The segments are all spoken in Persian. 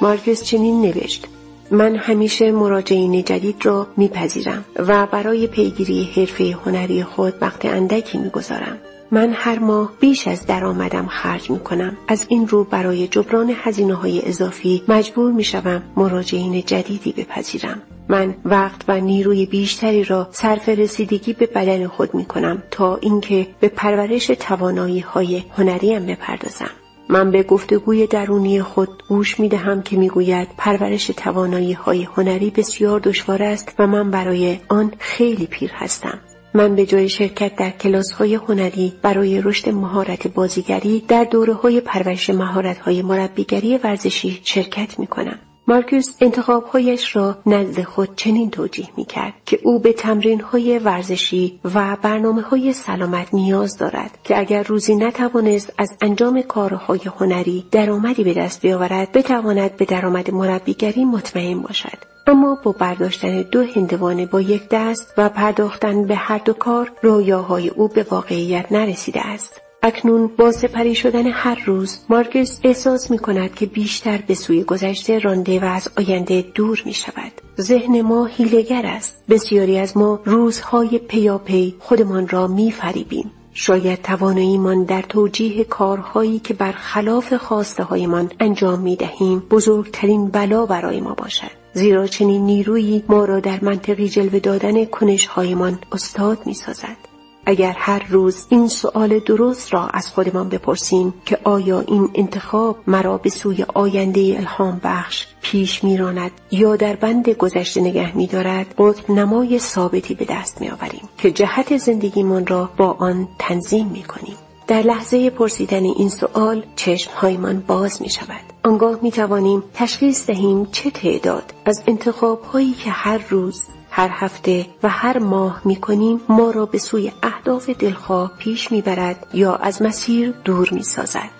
مارکس چنین نوشت من همیشه مراجعین جدید را میپذیرم و برای پیگیری حرفه هنری خود وقت اندکی می‌گذارم من هر ماه بیش از درآمدم خرج می کنم. از این رو برای جبران هزینه های اضافی مجبور می شوم مراجعین جدیدی بپذیرم. من وقت و نیروی بیشتری را صرف رسیدگی به بدن خود می کنم تا اینکه به پرورش توانایی های هنریم بپردازم. من به گفتگوی درونی خود گوش می دهم که می گوید پرورش توانایی های هنری بسیار دشوار است و من برای آن خیلی پیر هستم. من به جای شرکت در کلاس های هنری برای رشد مهارت بازیگری در دوره های پرورش مهارت های مربیگری ورزشی شرکت می کنم. مارکوس انتخابهایش را نزد خود چنین توجیه می کرد که او به تمرین های ورزشی و برنامه های سلامت نیاز دارد که اگر روزی نتوانست از انجام کارهای هنری درآمدی به دست بیاورد بتواند به درآمد مربیگری مطمئن باشد. اما با برداشتن دو هندوانه با یک دست و پرداختن به هر دو کار رویاهای او به واقعیت نرسیده است. اکنون با سپری شدن هر روز مارکس احساس می کند که بیشتر به سوی گذشته رانده و از آینده دور می شود. ذهن ما هیلگر است. بسیاری از ما روزهای پیاپی خودمان را می فریبیم. شاید تواناییمان در توجیه کارهایی که بر خلاف خواسته هایمان انجام می دهیم بزرگترین بلا برای ما باشد. زیرا چنین نیرویی ما را در منطقی جلوه دادن کنشهایمان استاد می سازد. اگر هر روز این سؤال درست را از خودمان بپرسیم که آیا این انتخاب مرا به سوی آینده الهام بخش پیش میراند یا در بند گذشته نگه میدارد قطب نمای ثابتی به دست میآوریم که جهت زندگیمان را با آن تنظیم می‌کنیم در لحظه پرسیدن این سؤال چشمهایمان باز می شود. آنگاه می توانیم تشخیص دهیم چه تعداد از انتخاب هایی که هر روز هر هفته و هر ماه می کنیم ما را به سوی اهداف دلخواه پیش می برد یا از مسیر دور می سازد.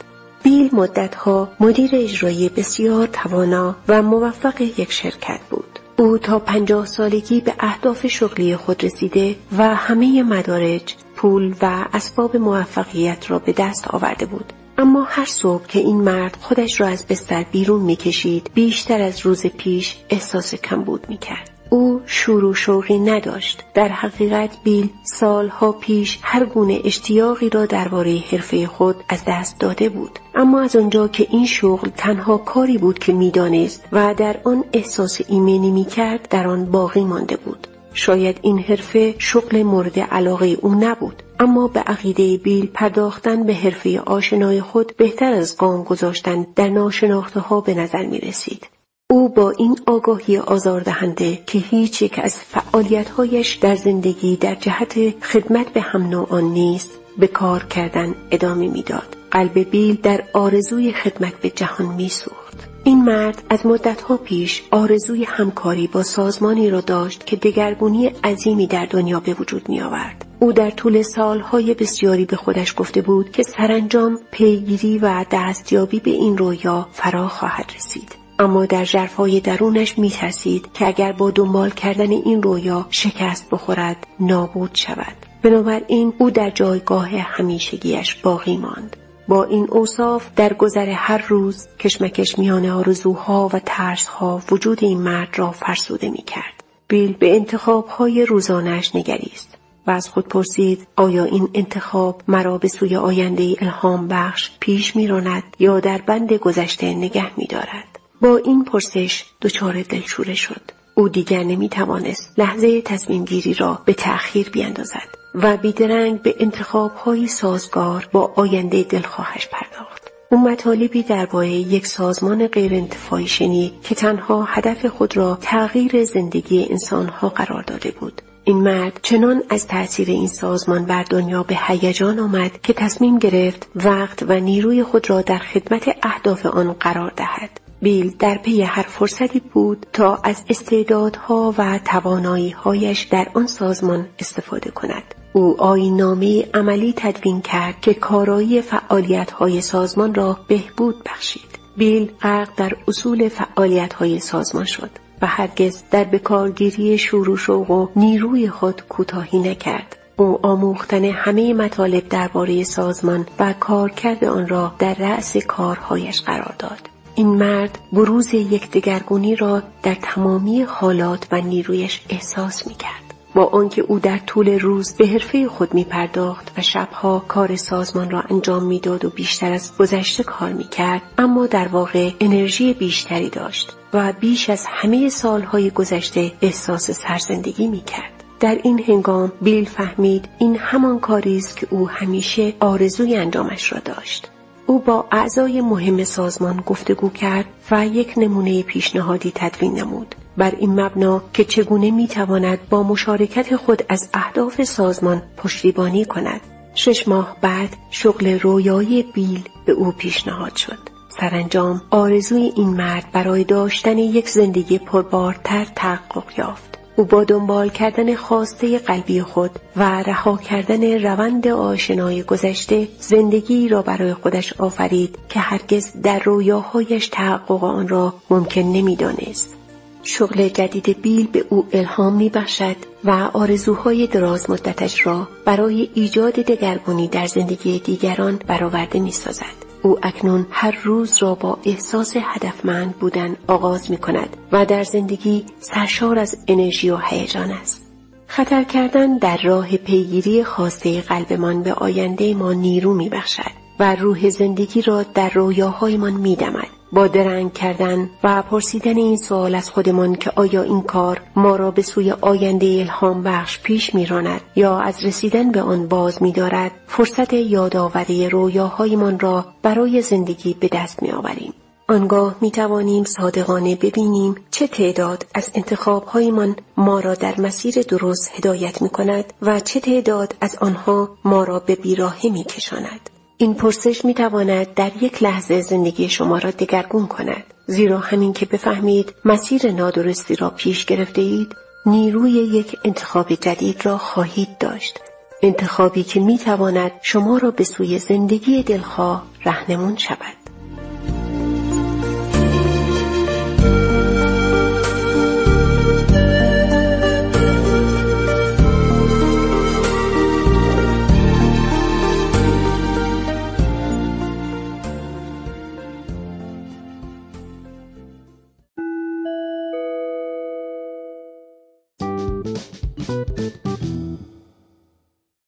بیل مدتها مدیر اجرایی بسیار توانا و موفق یک شرکت بود. او تا پنجاه سالگی به اهداف شغلی خود رسیده و همه مدارج، پول و اسباب موفقیت را به دست آورده بود. اما هر صبح که این مرد خودش را از بستر بیرون می‌کشید بیشتر از روز پیش احساس کمبود می‌کرد او شور و شوقی نداشت. در حقیقت بیل سالها پیش هر گونه اشتیاقی را درباره حرفه خود از دست داده بود. اما از آنجا که این شغل تنها کاری بود که می‌دانست و در آن احساس ایمنی می‌کرد در آن باقی مانده بود. شاید این حرفه شغل مورد علاقه او نبود اما به عقیده بیل پرداختن به حرفه آشنای خود بهتر از قام گذاشتن در ناشناخته ها به نظر می رسید. او با این آگاهی آزاردهنده که هیچ یک از فعالیتهایش در زندگی در جهت خدمت به هم نوعان نیست به کار کردن ادامه می‌داد. قلب بیل در آرزوی خدمت به جهان میسوخت. این مرد از مدتها پیش آرزوی همکاری با سازمانی را داشت که دگرگونی عظیمی در دنیا به وجود می آورد. او در طول سالهای بسیاری به خودش گفته بود که سرانجام پیگیری و دستیابی به این رویا فرا خواهد رسید. اما در جرفای درونش میترسید که اگر با دنبال کردن این رویا شکست بخورد نابود شود. بنابراین او در جایگاه همیشگیش باقی ماند. با این اوصاف در گذر هر روز کشمکش میان آرزوها و ترسها وجود این مرد را فرسوده می‌کرد. بیل به انتخابهای روزانش نگریست و از خود پرسید آیا این انتخاب مرا به سوی آینده الهام بخش پیش میراند یا در بند گذشته نگه میدارد؟ با این پرسش دچار دلشوره شد او دیگر نمی توانست لحظه تصمیم گیری را به تأخیر بیاندازد و بیدرنگ به انتخاب های سازگار با آینده دلخواهش پرداخت. او مطالبی درباره یک سازمان غیرانتفاعی شنید که تنها هدف خود را تغییر زندگی انسانها قرار داده بود. این مرد چنان از تأثیر این سازمان بر دنیا به هیجان آمد که تصمیم گرفت وقت و نیروی خود را در خدمت اهداف آن قرار دهد. بیل در پی هر فرصتی بود تا از استعدادها و تواناییهایش در آن سازمان استفاده کند. او آینامه عملی تدوین کرد که کارایی فعالیتهای سازمان را بهبود بخشید. بیل غرق در اصول فعالیتهای سازمان شد و هرگز در بکارگیری شور و شوق و نیروی خود کوتاهی نکرد. او آموختن همه مطالب درباره سازمان و کارکرد آن را در رأس کارهایش قرار داد. این مرد بروز یک دگرگونی را در تمامی حالات و نیرویش احساس می کرد. با آنکه او در طول روز به حرفه خود می پرداخت و شبها کار سازمان را انجام می‌داد و بیشتر از گذشته کار می کرد اما در واقع انرژی بیشتری داشت و بیش از همه سالهای گذشته احساس سرزندگی می کرد. در این هنگام بیل فهمید این همان کاری است که او همیشه آرزوی انجامش را داشت. او با اعضای مهم سازمان گفتگو کرد و یک نمونه پیشنهادی تدوین نمود. بر این مبنا که چگونه می‌تواند با مشارکت خود از اهداف سازمان پشتیبانی کند. شش ماه بعد شغل رویای بیل به او پیشنهاد شد. سرانجام آرزوی این مرد برای داشتن یک زندگی پربارتر تحقق یافت. او با دنبال کردن خواسته قلبی خود و رها کردن روند آشنای گذشته زندگی را برای خودش آفرید که هرگز در رویاهایش تحقق آن را ممکن نمی‌دانست. شغل جدید بیل به او الهام می بخشد و آرزوهای دراز مدتش را برای ایجاد دگرگونی در زندگی دیگران برآورده می سازد. او اکنون هر روز را با احساس هدفمند بودن آغاز می کند و در زندگی سرشار از انرژی و هیجان است. خطر کردن در راه پیگیری خواسته قلبمان به آینده ما نیرو می بخشد و روح زندگی را در رویاهایمان می دمد. با درنگ کردن و پرسیدن این سوال از خودمان که آیا این کار ما را به سوی آینده الهام بخش پیش میراند یا از رسیدن به آن باز میدارد فرصت یادآوری رویاهایمان را برای زندگی به دست میآوریم آنگاه می توانیم صادقانه ببینیم چه تعداد از انتخابهایمان ما را در مسیر درست هدایت می کند و چه تعداد از آنها ما را به بیراهه می کشاند. این پرسش می تواند در یک لحظه زندگی شما را دگرگون کند. زیرا همین که بفهمید مسیر نادرستی را پیش گرفته اید نیروی یک انتخاب جدید را خواهید داشت. انتخابی که می تواند شما را به سوی زندگی دلخواه رهنمون شود.